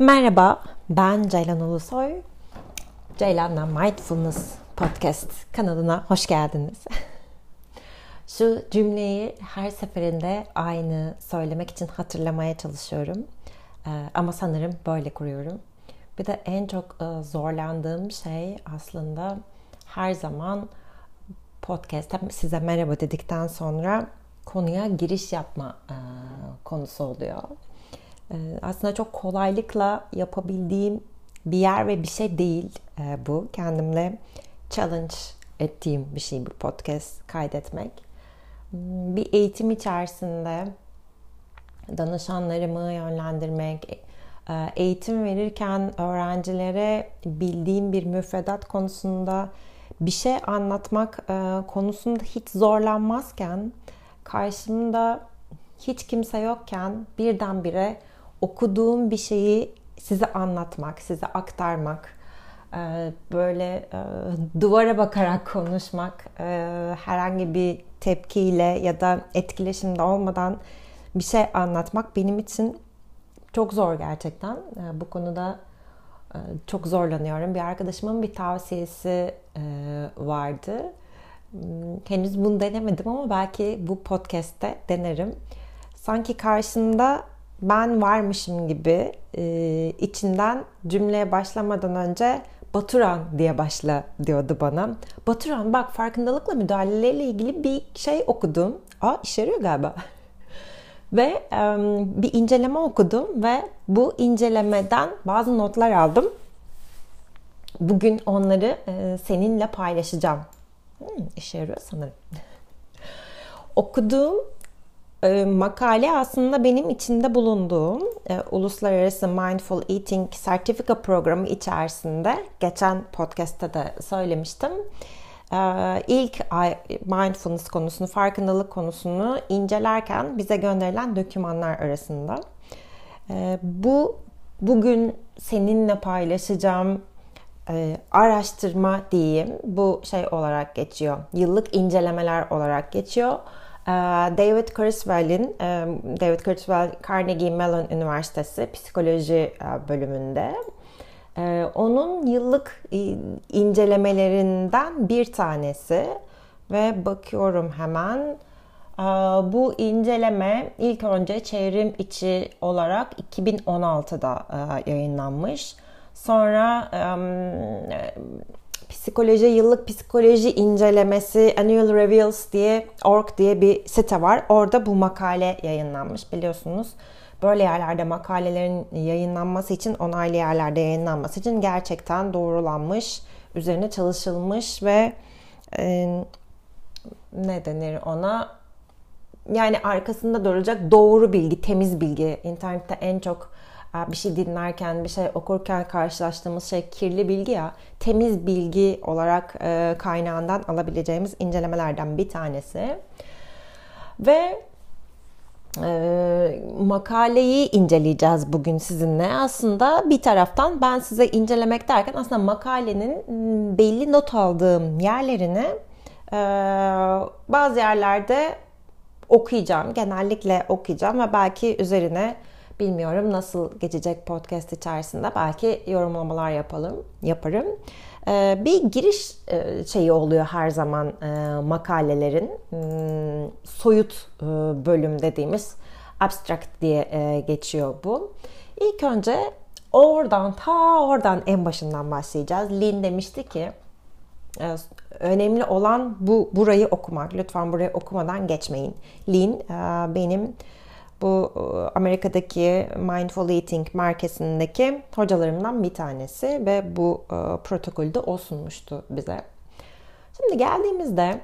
Merhaba, ben Ceylan Ulusoy. Ceylan'la Mindfulness Podcast kanalına hoş geldiniz. Şu cümleyi her seferinde aynı söylemek için hatırlamaya çalışıyorum. Ee, ama sanırım böyle kuruyorum. Bir de en çok e, zorlandığım şey aslında her zaman podcast'te size merhaba dedikten sonra konuya giriş yapma e, konusu oluyor. E, aslında çok kolaylıkla yapabildiğim bir yer ve bir şey değil e, bu. Kendimle challenge ettiğim bir şey bu podcast kaydetmek. Hmm, bir eğitim içerisinde danışanlarımı yönlendirmek, eğitim verirken öğrencilere bildiğim bir müfredat konusunda bir şey anlatmak konusunda hiç zorlanmazken karşımda hiç kimse yokken birdenbire okuduğum bir şeyi size anlatmak, size aktarmak, e, böyle e, duvara bakarak konuşmak, e, herhangi bir tepkiyle ya da etkileşimde olmadan bir şey anlatmak benim için çok zor gerçekten. Bu konuda çok zorlanıyorum. Bir arkadaşımın bir tavsiyesi vardı. Hmm, henüz bunu denemedim ama belki bu podcast'te denerim. Sanki karşında ben varmışım gibi e, içinden cümleye başlamadan önce Baturan diye başla diyordu bana. Baturan bak farkındalıkla müdahaleyle ilgili bir şey okudum. Aa işe yarıyor galiba. ve e, bir inceleme okudum ve bu incelemeden bazı notlar aldım. Bugün onları e, seninle paylaşacağım. Hmm, işe yarıyor sanırım. Okuduğum e, makale aslında benim içinde bulunduğum e, Uluslararası Mindful Eating sertifika programı içerisinde geçen podcast'ta da söylemiştim. E, ilk mindfulness konusunu, farkındalık konusunu incelerken bize gönderilen dokümanlar arasında. E, bu bugün seninle paylaşacağım e, araştırma diyeyim. Bu şey olarak geçiyor. Yıllık incelemeler olarak geçiyor. Ee, David Kurzweil'in, e, David Kurzweil Carnegie Mellon Üniversitesi psikoloji e, bölümünde e, onun yıllık incelemelerinden bir tanesi ve bakıyorum hemen bu inceleme ilk önce çevrim içi olarak 2016'da yayınlanmış. Sonra psikoloji yıllık psikoloji incelemesi Annual Reviews diye org diye bir site var. Orada bu makale yayınlanmış biliyorsunuz. Böyle yerlerde makalelerin yayınlanması için onaylı yerlerde yayınlanması için gerçekten doğrulanmış, üzerine çalışılmış ve e, ne denir ona yani arkasında duracak doğru bilgi, temiz bilgi. İnternette en çok bir şey dinlerken, bir şey okurken karşılaştığımız şey kirli bilgi ya. Temiz bilgi olarak e, kaynağından alabileceğimiz incelemelerden bir tanesi. Ve e, makaleyi inceleyeceğiz bugün sizinle. Aslında bir taraftan ben size incelemek derken aslında makalenin belli not aldığım yerlerini e, bazı yerlerde okuyacağım. Genellikle okuyacağım ve belki üzerine Bilmiyorum nasıl geçecek podcast içerisinde. Belki yorumlamalar yapalım, yaparım. Ee, bir giriş e, şeyi oluyor her zaman e, makalelerin. Hmm, soyut e, bölüm dediğimiz abstract diye geçiyor bu. İlk önce oradan ta oradan en başından başlayacağız. Lin demişti ki önemli olan bu burayı okumak. Lütfen burayı okumadan geçmeyin. Lin benim bu e, Amerika'daki Mindful Eating merkezindeki hocalarımdan bir tanesi ve bu e, protokolü de o sunmuştu bize. Şimdi geldiğimizde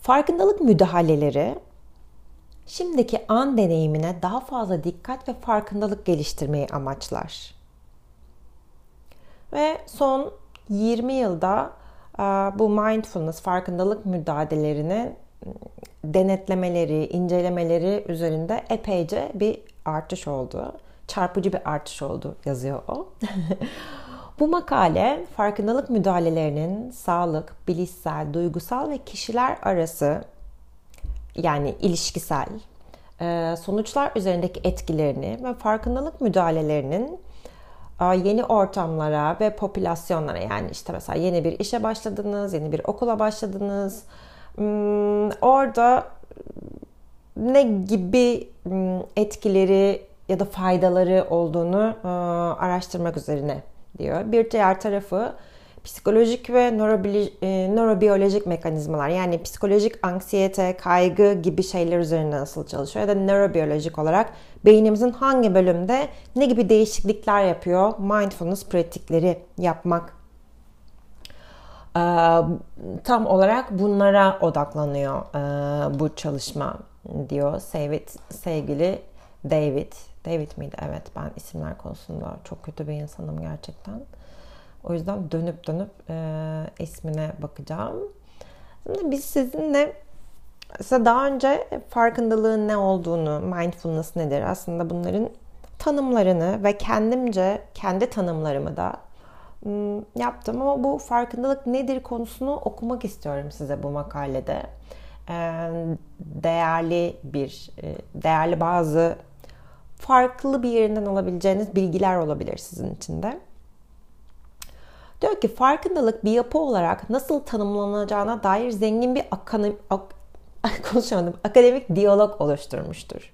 farkındalık müdahaleleri şimdiki an deneyimine daha fazla dikkat ve farkındalık geliştirmeyi amaçlar. Ve son 20 yılda e, bu mindfulness farkındalık müdahalelerini denetlemeleri, incelemeleri üzerinde epeyce bir artış oldu. Çarpıcı bir artış oldu yazıyor o. Bu makale farkındalık müdahalelerinin sağlık, bilişsel, duygusal ve kişiler arası yani ilişkisel e, sonuçlar üzerindeki etkilerini ve farkındalık müdahalelerinin e, yeni ortamlara ve popülasyonlara yani işte mesela yeni bir işe başladınız, yeni bir okula başladınız. Hmm, orada ne gibi hmm, etkileri ya da faydaları olduğunu e, araştırmak üzerine diyor. Bir diğer tarafı psikolojik ve e, nörobiyolojik mekanizmalar yani psikolojik anksiyete, kaygı gibi şeyler üzerinde nasıl çalışıyor ya da nörobiyolojik olarak beynimizin hangi bölümde ne gibi değişiklikler yapıyor mindfulness pratikleri yapmak tam olarak bunlara odaklanıyor bu çalışma diyor sevgili David David miydi? Evet ben isimler konusunda çok kötü bir insanım gerçekten. O yüzden dönüp dönüp ismine bakacağım. Şimdi biz sizinle size daha önce farkındalığın ne olduğunu, mindfulness nedir aslında bunların tanımlarını ve kendimce kendi tanımlarımı da yaptım ama bu farkındalık nedir konusunu okumak istiyorum size bu makalede. Değerli bir, değerli bazı farklı bir yerinden alabileceğiniz bilgiler olabilir sizin için de. Diyor ki farkındalık bir yapı olarak nasıl tanımlanacağına dair zengin bir akademik, akademik diyalog oluşturmuştur.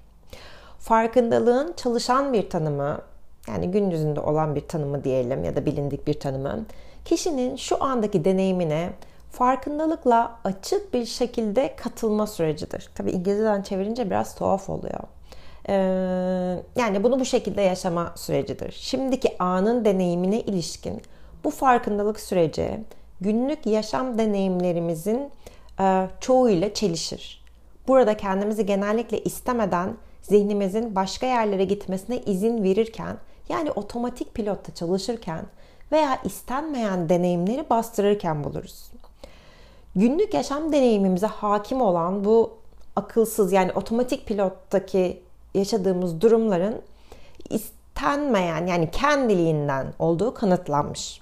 Farkındalığın çalışan bir tanımı, yani gün yüzünde olan bir tanımı diyelim ya da bilindik bir tanımı, kişinin şu andaki deneyimine farkındalıkla açık bir şekilde katılma sürecidir. Tabi İngilizceden çevirince biraz tuhaf oluyor. Ee, yani bunu bu şekilde yaşama sürecidir. Şimdiki anın deneyimine ilişkin bu farkındalık süreci günlük yaşam deneyimlerimizin e, çoğuyla çelişir. Burada kendimizi genellikle istemeden zihnimizin başka yerlere gitmesine izin verirken yani otomatik pilotta çalışırken veya istenmeyen deneyimleri bastırırken buluruz. Günlük yaşam deneyimimize hakim olan bu akılsız yani otomatik pilottaki yaşadığımız durumların istenmeyen yani kendiliğinden olduğu kanıtlanmış.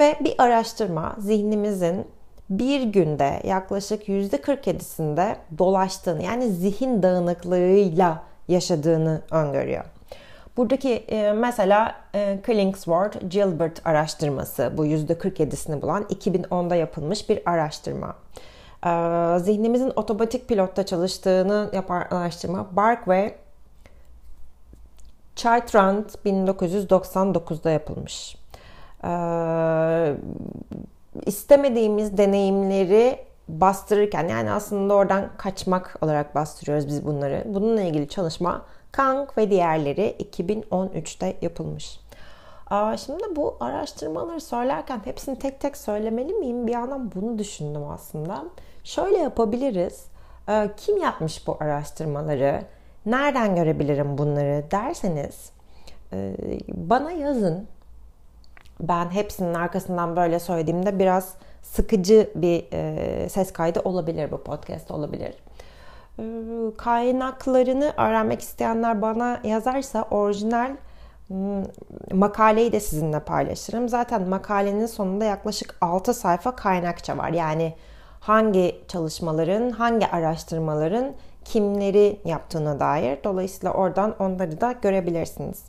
Ve bir araştırma zihnimizin bir günde yaklaşık %47'sinde dolaştığını yani zihin dağınıklığıyla yaşadığını öngörüyor. Buradaki e, mesela e, Killingsworth Gilbert araştırması bu %47'sini bulan 2010'da yapılmış bir araştırma. E, zihnimizin otomatik pilotta çalıştığını yapan araştırma Bark ve Chaitrand 1999'da yapılmış. Ee, istemediğimiz deneyimleri bastırırken yani aslında oradan kaçmak olarak bastırıyoruz biz bunları. Bununla ilgili çalışma Kang ve diğerleri 2013'te yapılmış. Şimdi bu araştırmaları söylerken hepsini tek tek söylemeli miyim? Bir yandan bunu düşündüm aslında. Şöyle yapabiliriz. Ee, kim yapmış bu araştırmaları? Nereden görebilirim bunları derseniz e, bana yazın ben hepsinin arkasından böyle söylediğimde biraz sıkıcı bir e, ses kaydı olabilir bu podcast olabilir. E, kaynaklarını öğrenmek isteyenler bana yazarsa orijinal makaleyi de sizinle paylaşırım. Zaten makalenin sonunda yaklaşık 6 sayfa kaynakça var. Yani hangi çalışmaların, hangi araştırmaların kimleri yaptığına dair. Dolayısıyla oradan onları da görebilirsiniz.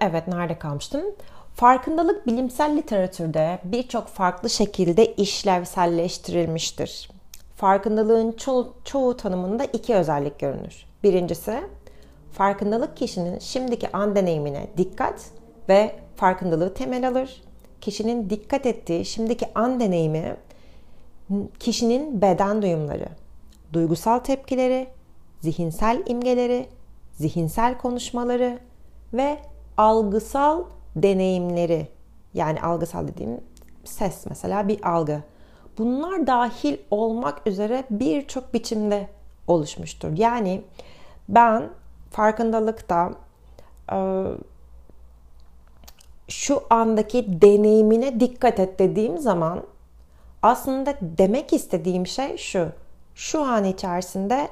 Evet nerede kalmıştım? Farkındalık bilimsel literatürde birçok farklı şekilde işlevselleştirilmiştir. Farkındalığın ço- çoğu tanımında iki özellik görünür. Birincisi, farkındalık kişinin şimdiki an deneyimine dikkat ve farkındalığı temel alır. Kişinin dikkat ettiği şimdiki an deneyimi kişinin beden duyumları, duygusal tepkileri, zihinsel imgeleri zihinsel konuşmaları ve algısal deneyimleri yani algısal dediğim ses mesela bir algı. Bunlar dahil olmak üzere birçok biçimde oluşmuştur. Yani ben farkındalıkta e, şu andaki deneyimine dikkat et dediğim zaman aslında demek istediğim şey şu. Şu an içerisinde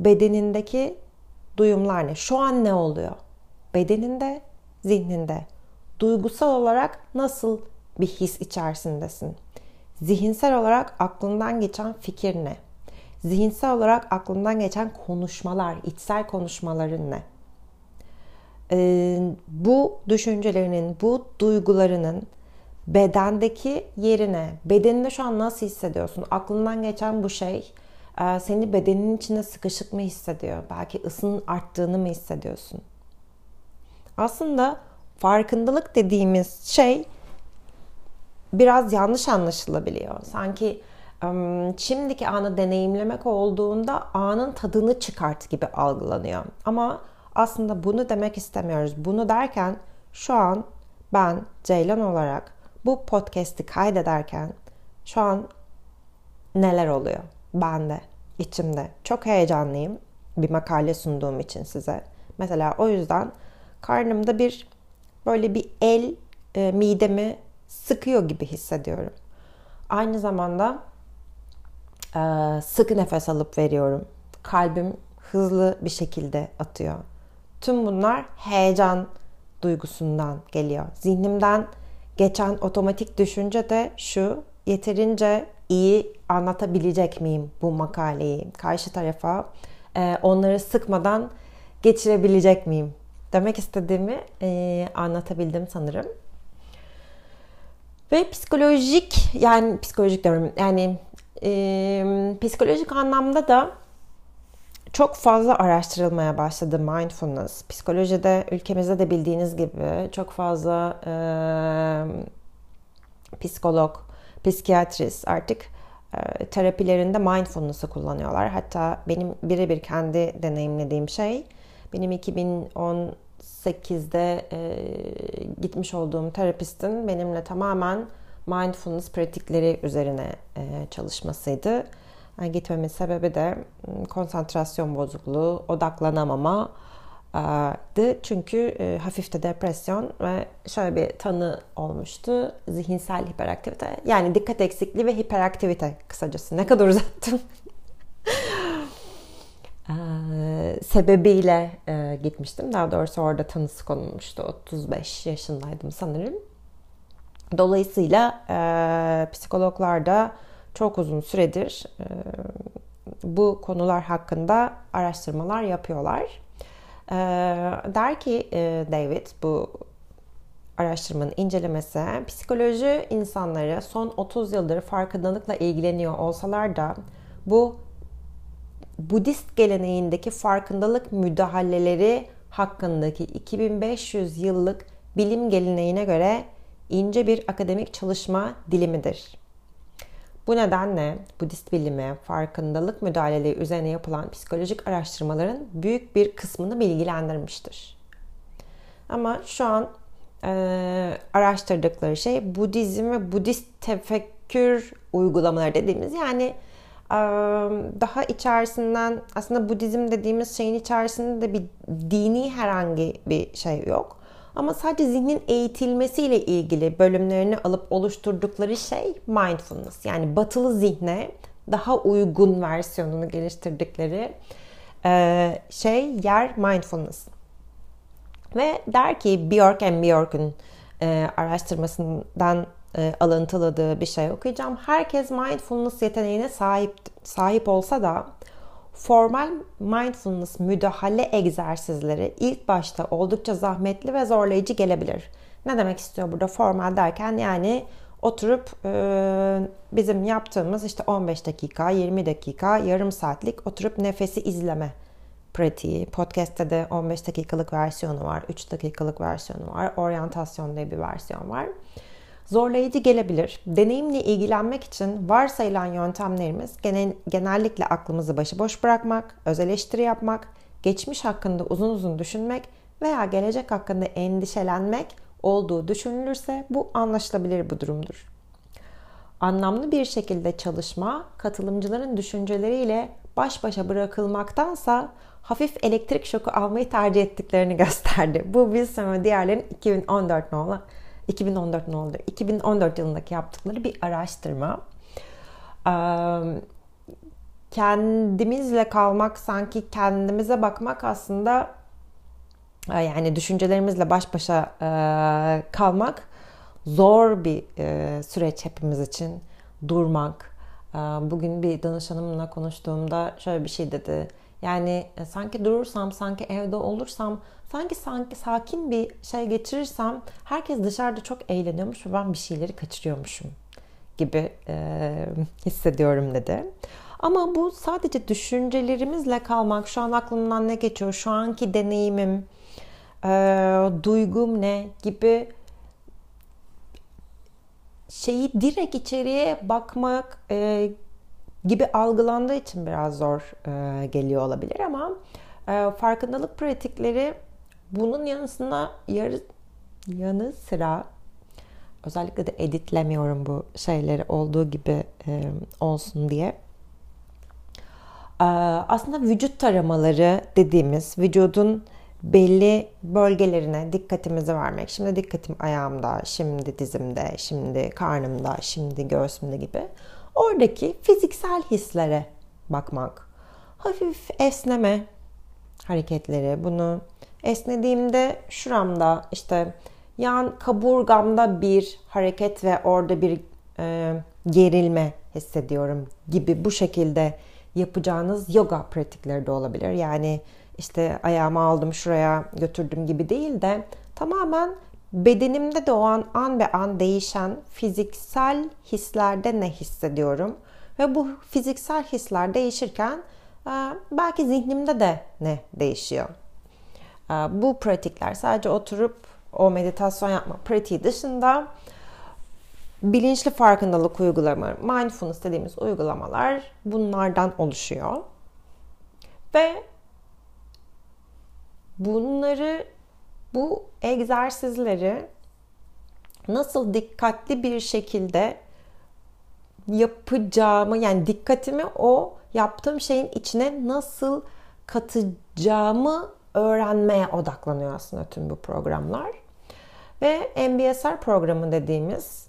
bedenindeki duyumlar ne? Şu an ne oluyor? Bedeninde, zihninde. Duygusal olarak nasıl bir his içerisindesin? Zihinsel olarak aklından geçen fikir ne? Zihinsel olarak aklından geçen konuşmalar, içsel konuşmaların ne? Ee, bu düşüncelerinin, bu duygularının bedendeki yerine, bedeninde şu an nasıl hissediyorsun? Aklından geçen bu şey e, seni bedenin içinde sıkışık mı hissediyor? Belki ısının arttığını mı hissediyorsun? Aslında farkındalık dediğimiz şey biraz yanlış anlaşılabiliyor. Sanki şimdiki anı deneyimlemek olduğunda anın tadını çıkart gibi algılanıyor. Ama aslında bunu demek istemiyoruz. Bunu derken şu an ben Ceylan olarak bu podcast'i kaydederken şu an neler oluyor bende, içimde. Çok heyecanlıyım bir makale sunduğum için size. Mesela o yüzden karnımda bir böyle bir el e, midemi sıkıyor gibi hissediyorum. Aynı zamanda e, sık nefes alıp veriyorum. Kalbim hızlı bir şekilde atıyor. Tüm bunlar heyecan duygusundan geliyor. Zihnimden geçen otomatik düşünce de şu yeterince iyi anlatabilecek miyim bu makaleyi karşı tarafa e, onları sıkmadan geçirebilecek miyim demek istediğimi e, anlatabildim sanırım ve psikolojik yani psikolojik diyorum yani e, psikolojik anlamda da çok fazla araştırılmaya başladı mindfulness. Psikolojide ülkemizde de bildiğiniz gibi çok fazla e, psikolog, psikiyatrist artık e, terapilerinde mindfulness'ı kullanıyorlar. Hatta benim birebir kendi deneyimlediğim şey benim 2018'de e, gitmiş olduğum terapistin benimle tamamen mindfulness pratikleri üzerine e, çalışmasıydı. Yani gitmemin sebebi de konsantrasyon bozukluğu, odaklanamama, çünkü e, hafif de depresyon ve şöyle bir tanı olmuştu. Zihinsel hiperaktivite. Yani dikkat eksikliği ve hiperaktivite kısacası. Ne kadar uzattım. sebebiyle e, gitmiştim. Daha doğrusu orada tanısı konulmuştu. 35 yaşındaydım sanırım. Dolayısıyla e, psikologlar da çok uzun süredir e, bu konular hakkında araştırmalar yapıyorlar. E, der ki e, David bu araştırmanın incelemesi psikoloji insanları son 30 yıldır farkındalıkla ilgileniyor olsalar da bu Budist geleneğindeki farkındalık müdahaleleri hakkındaki 2500 yıllık bilim geleneğine göre ince bir akademik çalışma dilimidir. Bu nedenle Budist bilimi, farkındalık müdahaleleri üzerine yapılan psikolojik araştırmaların büyük bir kısmını bilgilendirmiştir. Ama şu an e, araştırdıkları şey Budizm ve Budist tefekkür uygulamaları dediğimiz yani daha içerisinden aslında Budizm dediğimiz şeyin içerisinde de bir dini herhangi bir şey yok. Ama sadece zihnin eğitilmesiyle ilgili bölümlerini alıp oluşturdukları şey mindfulness. Yani batılı zihne daha uygun versiyonunu geliştirdikleri şey yer mindfulness. Ve der ki Bjork and Bjork'un araştırmasından e, alıntıladığı bir şey okuyacağım. Herkes mindfulness yeteneğine sahip sahip olsa da Formal mindfulness müdahale egzersizleri ilk başta oldukça zahmetli ve zorlayıcı gelebilir. Ne demek istiyor burada formal derken yani oturup e, bizim yaptığımız işte 15 dakika, 20 dakika, yarım saatlik oturup nefesi izleme pratiği. Podcast'te de 15 dakikalık versiyonu var, 3 dakikalık versiyonu var, oryantasyon diye bir versiyon var zorlayıcı gelebilir. Deneyimle ilgilenmek için varsayılan yöntemlerimiz genel, genellikle aklımızı başıboş bırakmak, öz eleştiri yapmak, geçmiş hakkında uzun uzun düşünmek veya gelecek hakkında endişelenmek olduğu düşünülürse bu anlaşılabilir bir durumdur. Anlamlı bir şekilde çalışma, katılımcıların düşünceleriyle baş başa bırakılmaktansa hafif elektrik şoku almayı tercih ettiklerini gösterdi. Bu bir sonra diğerlerin 2014 nolu 2014 ne oldu? 2014 yılındaki yaptıkları bir araştırma. Kendimizle kalmak sanki kendimize bakmak aslında yani düşüncelerimizle baş başa kalmak zor bir süreç hepimiz için. durmak. Bugün bir danışanımla konuştuğumda şöyle bir şey dedi. Yani e, sanki durursam, sanki evde olursam, sanki sanki sakin bir şey geçirirsem herkes dışarıda çok eğleniyormuş ve ben bir şeyleri kaçırıyormuşum gibi e, hissediyorum dedi. Ama bu sadece düşüncelerimizle kalmak. Şu an aklımdan ne geçiyor? Şu anki deneyimim, e, duygum ne gibi şeyi direkt içeriye bakmak e, gibi algılandığı için biraz zor e, geliyor olabilir ama e, farkındalık pratikleri bunun yanısına yarı, yanı sıra özellikle de editlemiyorum bu şeyleri olduğu gibi e, olsun diye. E, aslında vücut taramaları dediğimiz vücudun belli bölgelerine dikkatimizi vermek. Şimdi dikkatim ayağımda, şimdi dizimde, şimdi karnımda, şimdi göğsümde gibi. Oradaki fiziksel hislere bakmak. Hafif esneme hareketleri. Bunu esnediğimde şuramda işte yan kaburgamda bir hareket ve orada bir e, gerilme hissediyorum gibi bu şekilde yapacağınız yoga pratikleri de olabilir. Yani işte ayağımı aldım şuraya götürdüm gibi değil de tamamen bedenimde de o an an be an değişen fiziksel hislerde ne hissediyorum ve bu fiziksel hisler değişirken e, belki zihnimde de ne değişiyor. E, bu pratikler sadece oturup o meditasyon yapma pratiği dışında bilinçli farkındalık uygulama, mindfulness dediğimiz uygulamalar bunlardan oluşuyor. Ve bunları bu egzersizleri nasıl dikkatli bir şekilde yapacağımı yani dikkatimi o yaptığım şeyin içine nasıl katacağımı öğrenmeye odaklanıyor aslında tüm bu programlar. Ve MBSR programı dediğimiz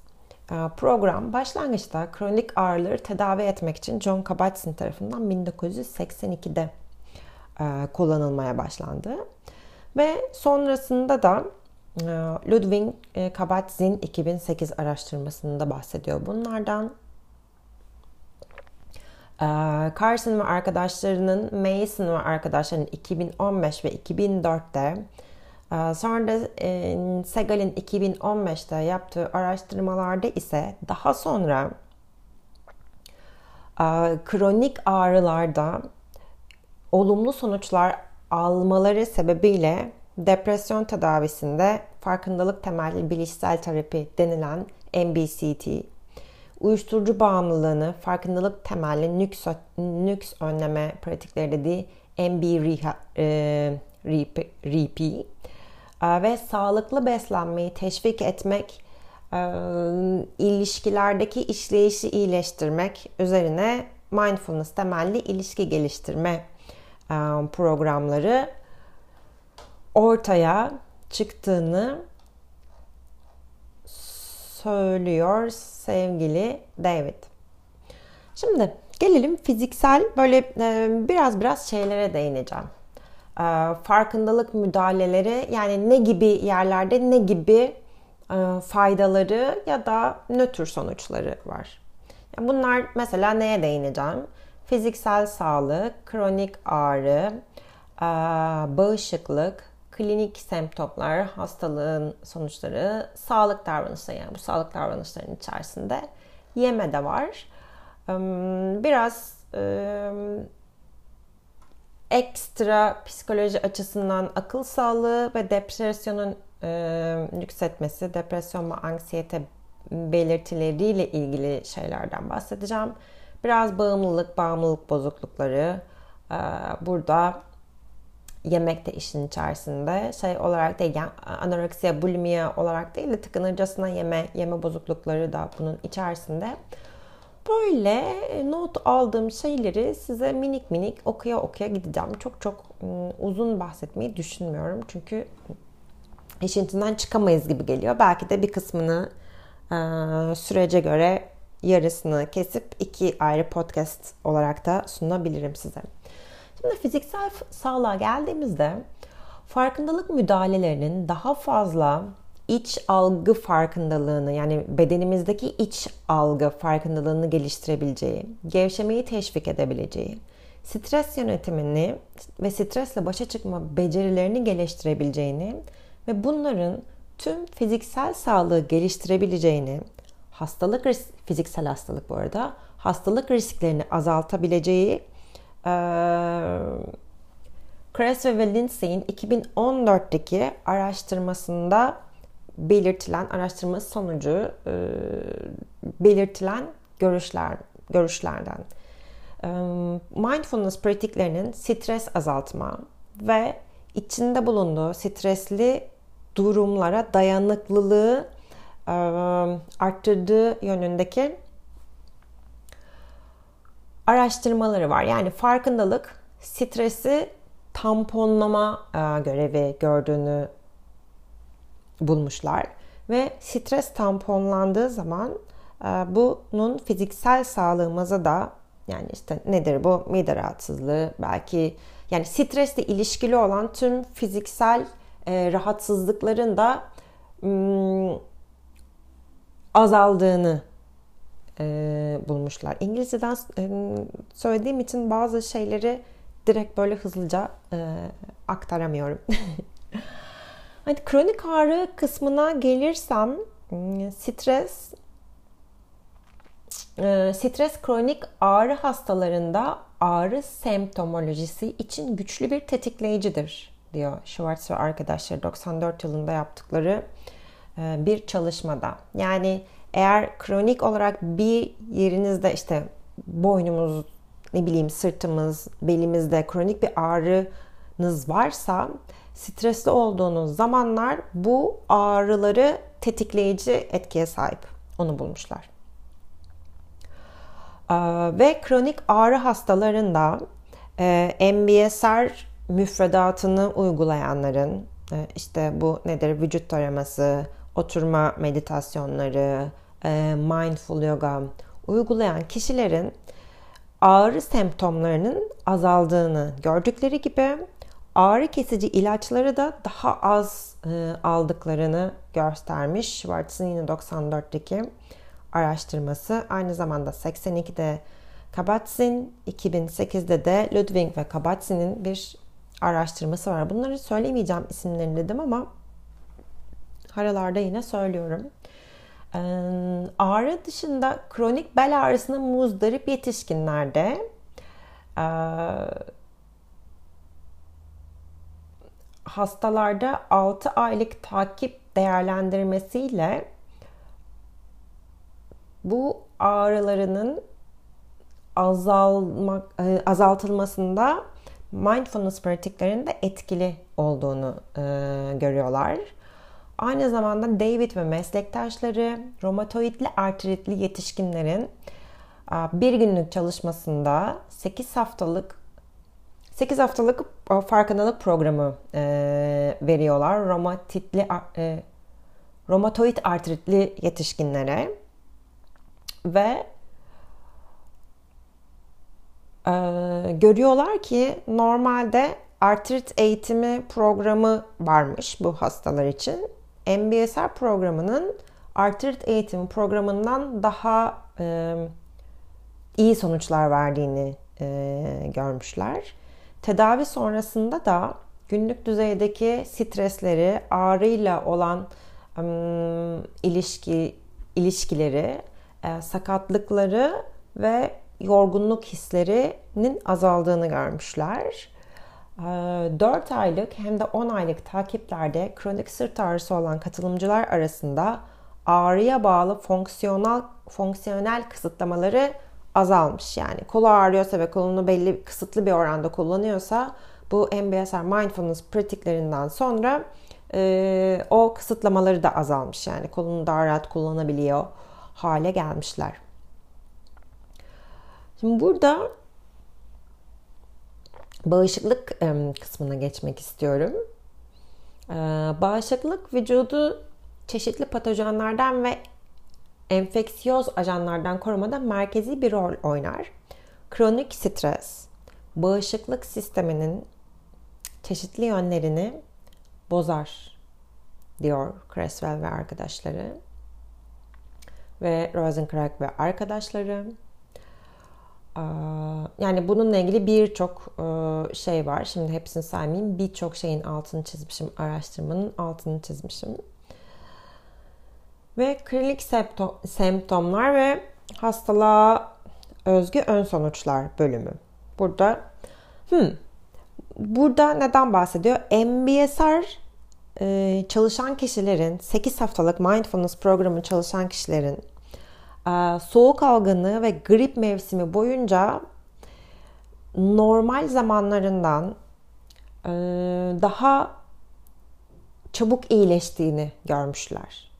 e, program başlangıçta kronik ağrıları tedavi etmek için John Kabat-Zinn tarafından 1982'de e, kullanılmaya başlandı. Ve sonrasında da e, Ludwig Kabat-Zinn 2008 araştırmasında bahsediyor bunlardan. E, Carson ve arkadaşlarının, Mason ve arkadaşlarının 2015 ve 2004'te Sonra da Segal'in 2015'te yaptığı araştırmalarda ise daha sonra kronik ağrılarda olumlu sonuçlar almaları sebebiyle depresyon tedavisinde farkındalık temelli bilişsel terapi denilen MBCT, uyuşturucu bağımlılığını farkındalık temelli nüks, nüks önleme pratikleri dediği MBRP e, ve sağlıklı beslenmeyi teşvik etmek, e, ilişkilerdeki işleyişi iyileştirmek üzerine mindfulness temelli ilişki geliştirme e, programları ortaya çıktığını söylüyor sevgili David. Şimdi gelelim fiziksel böyle e, biraz biraz şeylere değineceğim. E, farkındalık müdahaleleri yani ne gibi yerlerde ne gibi faydaları ya da nötr sonuçları var. Bunlar mesela neye değineceğim? fiziksel sağlık, kronik ağrı, bağışıklık, klinik semptomlar, hastalığın sonuçları, sağlık davranışları yani bu sağlık davranışlarının içerisinde yeme de var. Biraz ekstra psikoloji açısından akıl sağlığı ve depresyonun yükseltmesi, depresyon ve anksiyete belirtileriyle ilgili şeylerden bahsedeceğim. Biraz bağımlılık, bağımlılık bozuklukları e, burada yemek de işin içerisinde şey olarak değil yani anoreksiya, bulimiya olarak değil de tıkınırcasına yeme, yeme bozuklukları da bunun içerisinde. Böyle not aldığım şeyleri size minik minik okuya okuya gideceğim. Çok çok ıı, uzun bahsetmeyi düşünmüyorum. Çünkü işin içinden çıkamayız gibi geliyor. Belki de bir kısmını ıı, sürece göre yarısını kesip iki ayrı podcast olarak da sunabilirim size. Şimdi fiziksel sağlığa geldiğimizde farkındalık müdahalelerinin daha fazla iç algı farkındalığını yani bedenimizdeki iç algı farkındalığını geliştirebileceği, gevşemeyi teşvik edebileceği, stres yönetimini ve stresle başa çıkma becerilerini geliştirebileceğini ve bunların tüm fiziksel sağlığı geliştirebileceğini, hastalık risk, fiziksel hastalık bu arada, hastalık risklerini azaltabileceği ee, Creswell ve Lindsay'in 2014'teki araştırmasında belirtilen araştırma sonucu e, belirtilen görüşler görüşlerden. E, mindfulness pratiklerinin stres azaltma ve içinde bulunduğu stresli durumlara dayanıklılığı e, arttırdığı yönündeki araştırmaları var. Yani farkındalık stresi tamponlama e, görevi gördüğünü bulmuşlar ve stres tamponlandığı zaman e, bunun fiziksel sağlığımıza da yani işte nedir bu mide rahatsızlığı belki yani stresle ilişkili olan tüm fiziksel e, rahatsızlıkların da azaldığını e, bulmuşlar. İngilizceden e, söylediğim için bazı şeyleri direkt böyle hızlıca e, aktaramıyorum. hani kronik ağrı kısmına gelirsem hmm, stres e, stres kronik ağrı hastalarında ağrı semptomolojisi için güçlü bir tetikleyicidir diyor Schwartz ve arkadaşları 94 yılında yaptıkları e, bir çalışmada. Yani eğer kronik olarak bir yerinizde işte boynumuz, ne bileyim sırtımız, belimizde kronik bir ağrınız varsa stresli olduğunuz zamanlar bu ağrıları tetikleyici etkiye sahip. Onu bulmuşlar. Ee, ve kronik ağrı hastalarında e, MBSR müfredatını uygulayanların e, işte bu nedir vücut taraması, oturma meditasyonları, mindful yoga uygulayan kişilerin ağrı semptomlarının azaldığını gördükleri gibi ağrı kesici ilaçları da daha az e, aldıklarını göstermiş. Schwartz'ın yine 94'teki araştırması. Aynı zamanda 82'de Kabat-Zinn, 2008'de de Ludwig ve Kabat-Zinn'in bir araştırması var. Bunları söylemeyeceğim isimlerini dedim ama haralarda yine söylüyorum. Ağrı dışında kronik bel ağrısına muzdarip yetişkinlerde hastalarda 6 aylık takip değerlendirmesiyle bu ağrılarının azalmak, azaltılmasında mindfulness pratiklerinde etkili olduğunu e, görüyorlar. Aynı zamanda David ve meslektaşları romatoidli artritli yetişkinlerin bir günlük çalışmasında 8 haftalık 8 haftalık farkındalık programı veriyorlar romatitli romatoid artritli yetişkinlere ve görüyorlar ki normalde artrit eğitimi programı varmış bu hastalar için MBSR programının artrit eğitimi programından daha e, iyi sonuçlar verdiğini e, görmüşler. Tedavi sonrasında da günlük düzeydeki stresleri, ağrıyla olan e, ilişki ilişkileri, e, sakatlıkları ve yorgunluk hislerinin azaldığını görmüşler. 4 ee, aylık hem de 10 aylık takiplerde kronik sırt ağrısı olan katılımcılar arasında ağrıya bağlı fonksiyonel fonksiyonel kısıtlamaları azalmış. Yani kolu ağrıyorsa ve kolunu belli kısıtlı bir oranda kullanıyorsa bu MBSR mindfulness pratiklerinden sonra e, o kısıtlamaları da azalmış. Yani kolunu daha rahat kullanabiliyor hale gelmişler. Şimdi burada bağışıklık kısmına geçmek istiyorum. Bağışıklık vücudu çeşitli patojenlerden ve enfeksiyoz ajanlardan korumada merkezi bir rol oynar. Kronik stres, bağışıklık sisteminin çeşitli yönlerini bozar diyor Creswell ve arkadaşları ve Rosencrantz ve arkadaşları. Yani bununla ilgili birçok şey var. Şimdi hepsini saymayayım. Birçok şeyin altını çizmişim. Araştırmanın altını çizmişim. Ve klinik semptomlar ve hastalığa özgü ön sonuçlar bölümü. Burada hmm, burada neden bahsediyor? MBSR e, çalışan kişilerin 8 haftalık mindfulness programı çalışan kişilerin e, soğuk algını ve grip mevsimi boyunca normal zamanlarından e, daha çabuk iyileştiğini görmüşler.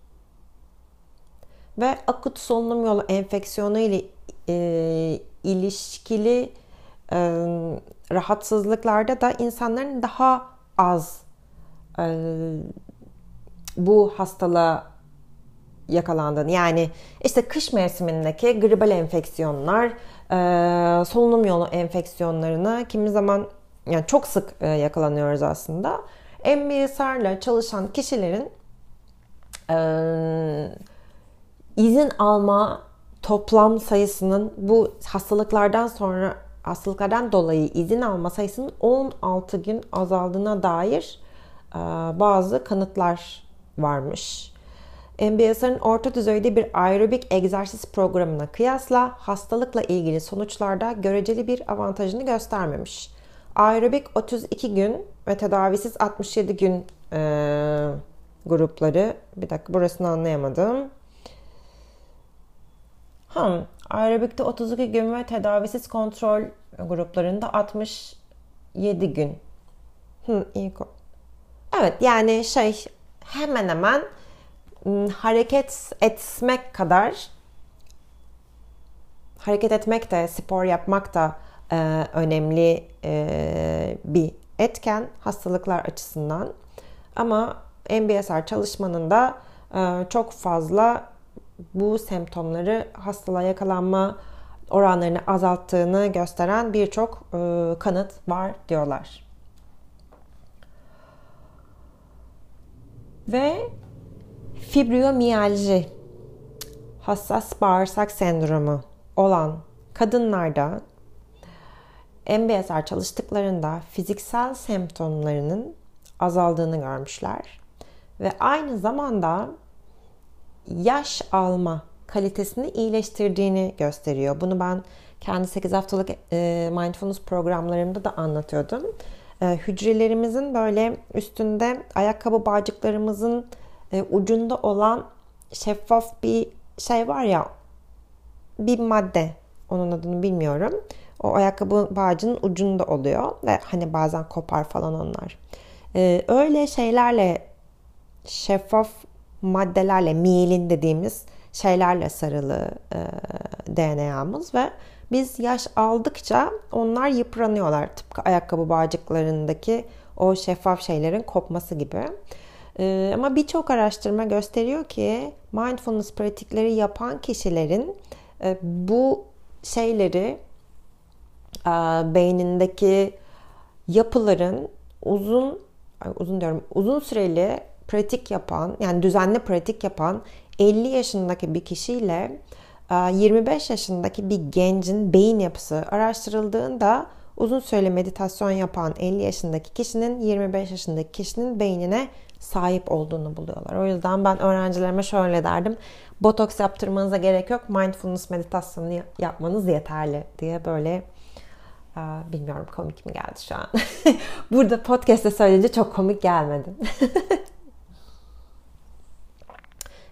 Ve akut solunum yolu enfeksiyonu ile e, ilişkili e, rahatsızlıklarda da insanların daha az bu hastalığa yakalandığını yani işte kış mevsimindeki gribal enfeksiyonlar, e, solunum yolu enfeksiyonlarını kimi zaman yani çok sık e, yakalanıyoruz aslında. MBSR'la çalışan kişilerin e, izin alma toplam sayısının bu hastalıklardan sonra hastalıklardan dolayı izin alma sayısının 16 gün azaldığına dair bazı kanıtlar varmış. MBSR'ın orta düzeyde bir aerobik egzersiz programına kıyasla hastalıkla ilgili sonuçlarda göreceli bir avantajını göstermemiş. Aerobik 32 gün ve tedavisiz 67 gün e, grupları. Bir dakika burasını anlayamadım. Hmm, aerobikte 32 gün ve tedavisiz kontrol gruplarında 67 gün. Hmm, iyi. Evet yani şey hemen hemen hareket etmek kadar hareket etmek de spor yapmak da e, önemli e, bir etken hastalıklar açısından. Ama MBSR çalışmanın da e, çok fazla bu semptomları hastalığa yakalanma oranlarını azalttığını gösteren birçok e, kanıt var diyorlar. Ve fibromiyalji hassas bağırsak sendromu olan kadınlarda MBSR çalıştıklarında fiziksel semptomlarının azaldığını görmüşler ve aynı zamanda yaş alma kalitesini iyileştirdiğini gösteriyor. Bunu ben kendi 8 haftalık e, mindfulness programlarımda da anlatıyordum. E, hücrelerimizin böyle üstünde ayakkabı bağcıklarımızın e, ucunda olan şeffaf bir şey var ya bir madde onun adını bilmiyorum. O ayakkabı bağcının ucunda oluyor ve hani bazen kopar falan onlar. öyle şeylerle şeffaf maddelerle, miyelin dediğimiz şeylerle sarılı e, DNA'mız ve biz yaş aldıkça onlar yıpranıyorlar. Tıpkı ayakkabı bağcıklarındaki o şeffaf şeylerin kopması gibi. E, ama birçok araştırma gösteriyor ki mindfulness pratikleri yapan kişilerin e, bu şeyleri e, beynindeki yapıların uzun uzun diyorum uzun süreli pratik yapan yani düzenli pratik yapan 50 yaşındaki bir kişiyle 25 e, yaşındaki bir gencin beyin yapısı araştırıldığında uzun süre meditasyon yapan 50 yaşındaki kişinin 25 yaşındaki kişinin beynine sahip olduğunu buluyorlar. O yüzden ben öğrencilerime şöyle derdim. Botoks yaptırmanıza gerek yok. Mindfulness meditasyonu yapmanız yeterli diye böyle e, bilmiyorum komik mi geldi şu an. Burada podcast'te söyleyince çok komik gelmedi.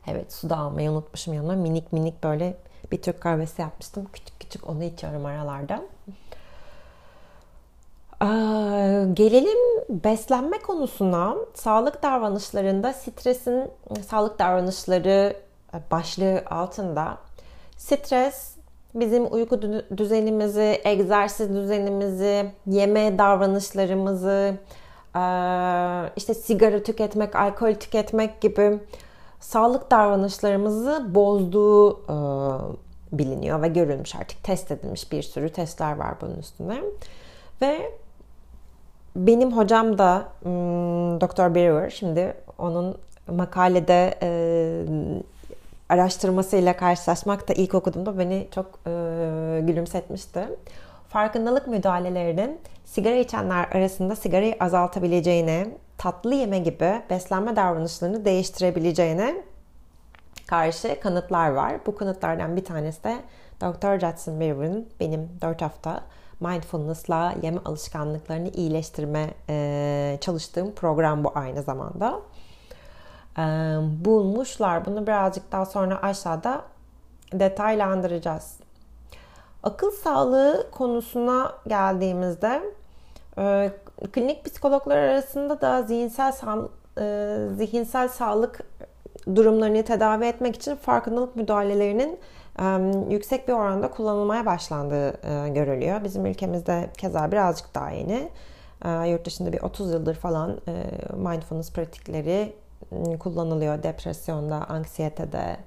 Evet su da almayı unutmuşum yanıma. Minik minik böyle bir Türk kahvesi yapmıştım. Küçük küçük onu içiyorum aralarda. Ee, gelelim beslenme konusuna. Sağlık davranışlarında stresin sağlık davranışları başlığı altında stres bizim uyku düzenimizi, egzersiz düzenimizi, yeme davranışlarımızı, işte sigara tüketmek, alkol tüketmek gibi sağlık davranışlarımızı bozduğu e, biliniyor ve görülmüş artık test edilmiş bir sürü testler var bunun üstüne. Ve benim hocam da hmm, Dr. Brewer şimdi onun makalede e, araştırmasıyla karşılaşmak da ilk okuduğumda beni çok e, gülümsetmişti. Farkındalık müdahalelerinin sigara içenler arasında sigarayı azaltabileceğine, tatlı yeme gibi beslenme davranışlarını değiştirebileceğine karşı kanıtlar var. Bu kanıtlardan bir tanesi de Dr. Judson Weaver'ın benim 4 hafta mindfulness'la yeme alışkanlıklarını iyileştirme e, çalıştığım program bu aynı zamanda. E, bulmuşlar. Bunu birazcık daha sonra aşağıda detaylandıracağız. Akıl sağlığı konusuna geldiğimizde e, klinik psikologlar arasında da zihinsel e, zihinsel sağlık durumlarını tedavi etmek için farkındalık müdahalelerinin yüksek bir oranda kullanılmaya başlandığı e, görülüyor. Bizim ülkemizde keza birazcık daha yeni. E, yurt dışında bir 30 yıldır falan e, mindfulness pratikleri kullanılıyor depresyonda, anksiyetede.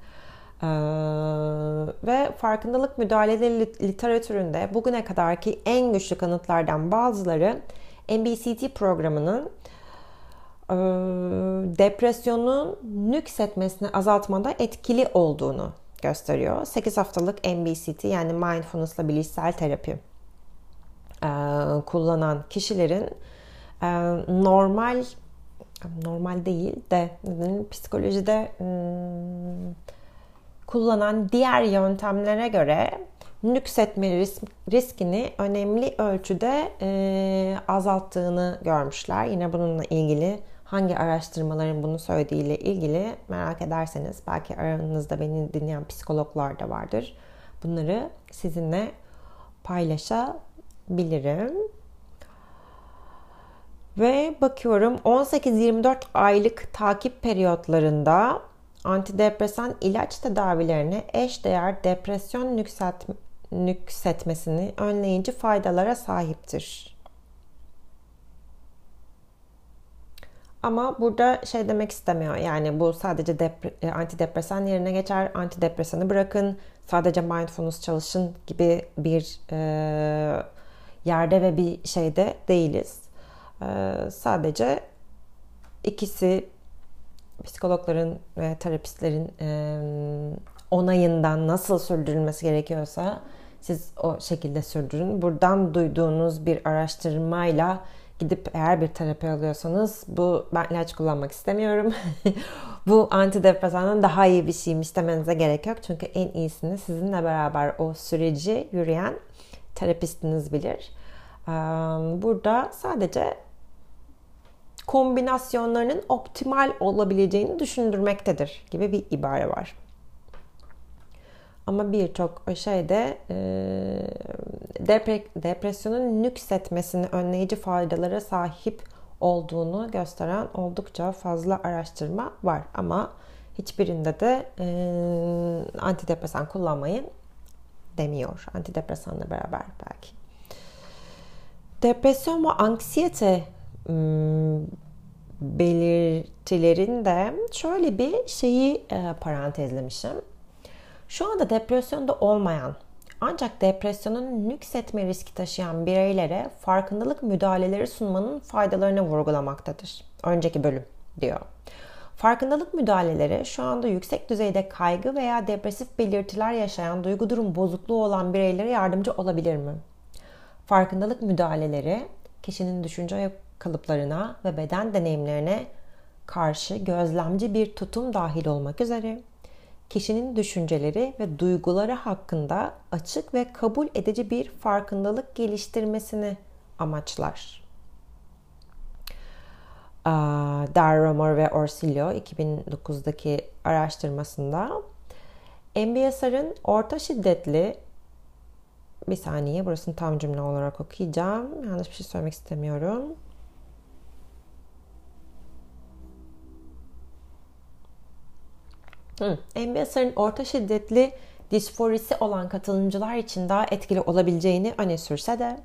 Ve farkındalık müdahaleleri literatüründe bugüne kadarki en güçlü kanıtlardan bazıları MBCT programının depresyonun nüksetmesini azaltmada etkili olduğunu gösteriyor. 8 haftalık MBCT yani mindfulness'la bilişsel terapi kullanan kişilerin normal normal değil de psikolojide hmm, kullanan diğer yöntemlere göre nüksetme risk, riskini önemli ölçüde azalttığını görmüşler. Yine bununla ilgili hangi araştırmaların bunu söylediğiyle ilgili merak ederseniz belki aranızda beni dinleyen psikologlar da vardır. Bunları sizinle paylaşabilirim. Ve bakıyorum 18-24 aylık takip periyotlarında antidepresan ilaç tedavilerine eş değer depresyon nüksetmesini önleyici faydalara sahiptir. Ama burada şey demek istemiyor. Yani bu sadece depre- e, antidepresan yerine geçer. Antidepresanı bırakın. Sadece mindfulness çalışın gibi bir e, yerde ve bir şeyde değiliz. E, sadece ikisi psikologların ve terapistlerin e, onayından nasıl sürdürülmesi gerekiyorsa siz o şekilde sürdürün. Buradan duyduğunuz bir araştırmayla gidip eğer bir terapi alıyorsanız bu ben ilaç kullanmak istemiyorum. bu antidepresandan daha iyi bir şeymiş demenize gerek yok. Çünkü en iyisini sizinle beraber o süreci yürüyen terapistiniz bilir. Burada sadece kombinasyonlarının optimal olabileceğini düşündürmektedir gibi bir ibare var. Ama birçok şeyde depre, depresyonun nüksetmesini önleyici faydalara sahip olduğunu gösteren oldukça fazla araştırma var. Ama hiçbirinde de e, antidepresan kullanmayın demiyor. Antidepresanla beraber belki. Depresyon ve anksiyete belirtilerinde şöyle bir şeyi parantezlemişim. Şu anda depresyonda olmayan ancak depresyonun nüksetme riski taşıyan bireylere farkındalık müdahaleleri sunmanın faydalarını vurgulamaktadır. Önceki bölüm diyor. Farkındalık müdahaleleri şu anda yüksek düzeyde kaygı veya depresif belirtiler yaşayan duygu durum bozukluğu olan bireylere yardımcı olabilir mi? Farkındalık müdahaleleri kişinin düşünce kalıplarına ve beden deneyimlerine karşı gözlemci bir tutum dahil olmak üzere kişinin düşünceleri ve duyguları hakkında açık ve kabul edici bir farkındalık geliştirmesini amaçlar. Darromer ve Orsillo 2009'daki araştırmasında MBSR'ın orta şiddetli bir saniye burasını tam cümle olarak okuyacağım. Yanlış bir şey söylemek istemiyorum. Hı. MBSR'ın orta şiddetli disforisi olan katılımcılar için daha etkili olabileceğini öne sürse de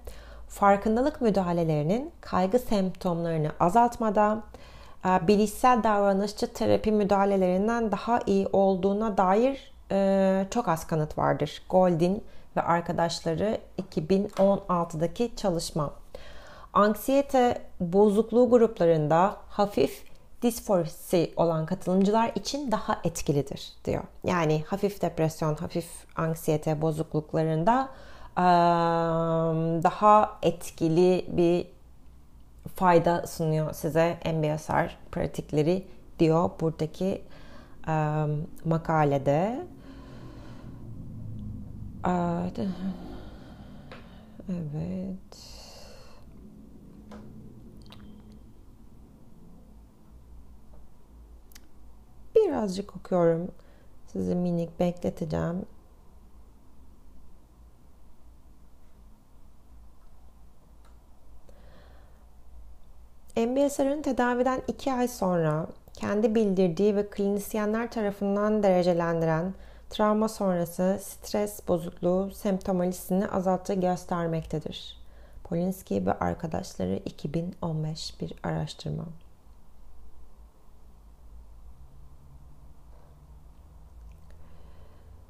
farkındalık müdahalelerinin kaygı semptomlarını azaltmada, e, bilişsel davranışçı terapi müdahalelerinden daha iyi olduğuna dair e, çok az kanıt vardır. Goldin ve arkadaşları 2016'daki çalışma. Anksiyete bozukluğu gruplarında hafif disforisi olan katılımcılar için daha etkilidir diyor. Yani hafif depresyon, hafif anksiyete bozukluklarında daha etkili bir fayda sunuyor size MBSR pratikleri diyor buradaki makalede. Evet. Birazcık okuyorum. Sizi minik bekleteceğim. MBSR'ın tedaviden 2 ay sonra kendi bildirdiği ve klinisyenler tarafından derecelendiren travma sonrası stres bozukluğu semptomalisini azalttığı göstermektedir. Polinski ve arkadaşları 2015 bir araştırma.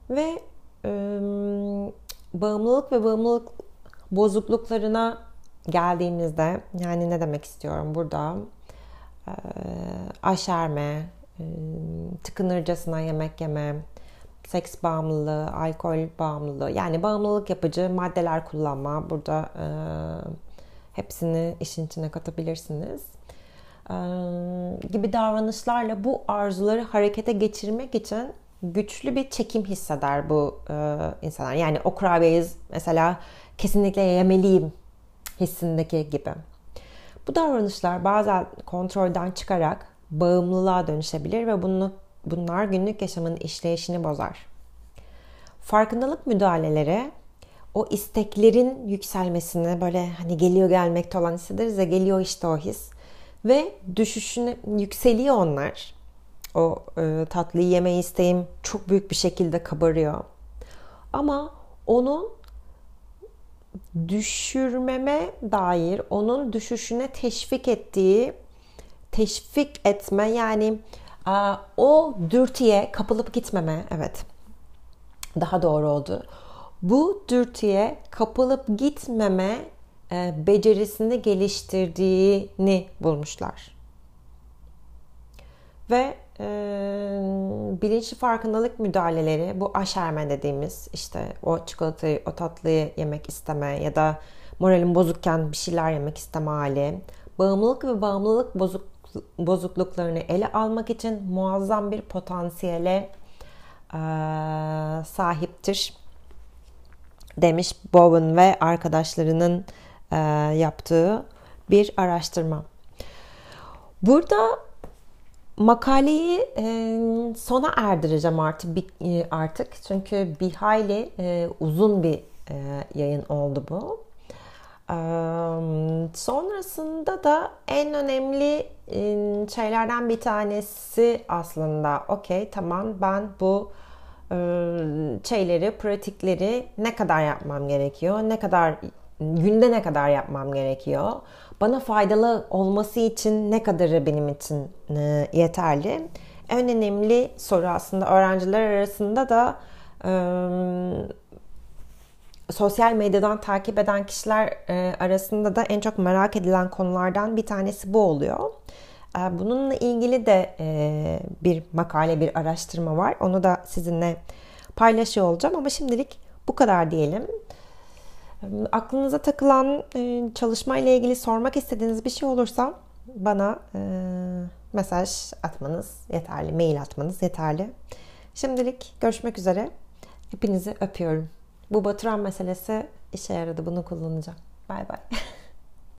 Ve e, bağımlılık ve bağımlılık bozukluklarına geldiğimizde yani ne demek istiyorum burada? E, aşerme, e, tıkınırcasına yemek yeme, seks bağımlılığı, alkol bağımlılığı yani bağımlılık yapıcı maddeler kullanma. Burada e, hepsini işin içine katabilirsiniz. Gibi davranışlarla bu arzuları harekete geçirmek için güçlü bir çekim hisseder bu e, insanlar. Yani o kurabiyeyi mesela kesinlikle yemeliyim hissindeki gibi. Bu davranışlar bazen kontrolden çıkarak bağımlılığa dönüşebilir ve bunu, bunlar günlük yaşamın işleyişini bozar. Farkındalık müdahaleleri o isteklerin yükselmesini böyle hani geliyor gelmekte olan hissederiz ya geliyor işte o his ve düşüşünü yükseliyor onlar o e, tatlıyı yeme isteğim çok büyük bir şekilde kabarıyor. Ama onun düşürmeme dair onun düşüşüne teşvik ettiği teşvik etme yani o dürtüye kapılıp gitmeme evet daha doğru oldu. Bu dürtüye kapılıp gitmeme e, becerisini geliştirdiğini bulmuşlar. Ve e, bilinçli farkındalık müdahaleleri bu aşerme dediğimiz işte o çikolatayı o tatlıyı yemek isteme ya da moralin bozukken bir şeyler yemek isteme hali bağımlılık ve bağımlılık bozuk, bozukluklarını ele almak için muazzam bir potansiyele e, sahiptir demiş Bowen ve arkadaşlarının e, yaptığı bir araştırma. Burada makaleyi e, sona erdireceğim artık e, artık çünkü bir hayli e, uzun bir e, yayın oldu bu. E, sonrasında da en önemli e, şeylerden bir tanesi aslında okey tamam ben bu e, şeyleri, pratikleri ne kadar yapmam gerekiyor, ne kadar günde ne kadar yapmam gerekiyor bana faydalı olması için ne kadarı benim için e, yeterli? En önemli soru aslında öğrenciler arasında da e, sosyal medyadan takip eden kişiler e, arasında da en çok merak edilen konulardan bir tanesi bu oluyor. E, bununla ilgili de e, bir makale, bir araştırma var. Onu da sizinle paylaşıyor olacağım ama şimdilik bu kadar diyelim. Aklınıza takılan e, çalışma ile ilgili sormak istediğiniz bir şey olursa bana e, mesaj atmanız yeterli, mail atmanız yeterli. Şimdilik görüşmek üzere. Hepinizi öpüyorum. Bu batıran meselesi işe yaradı. Bunu kullanacağım. Bay bay.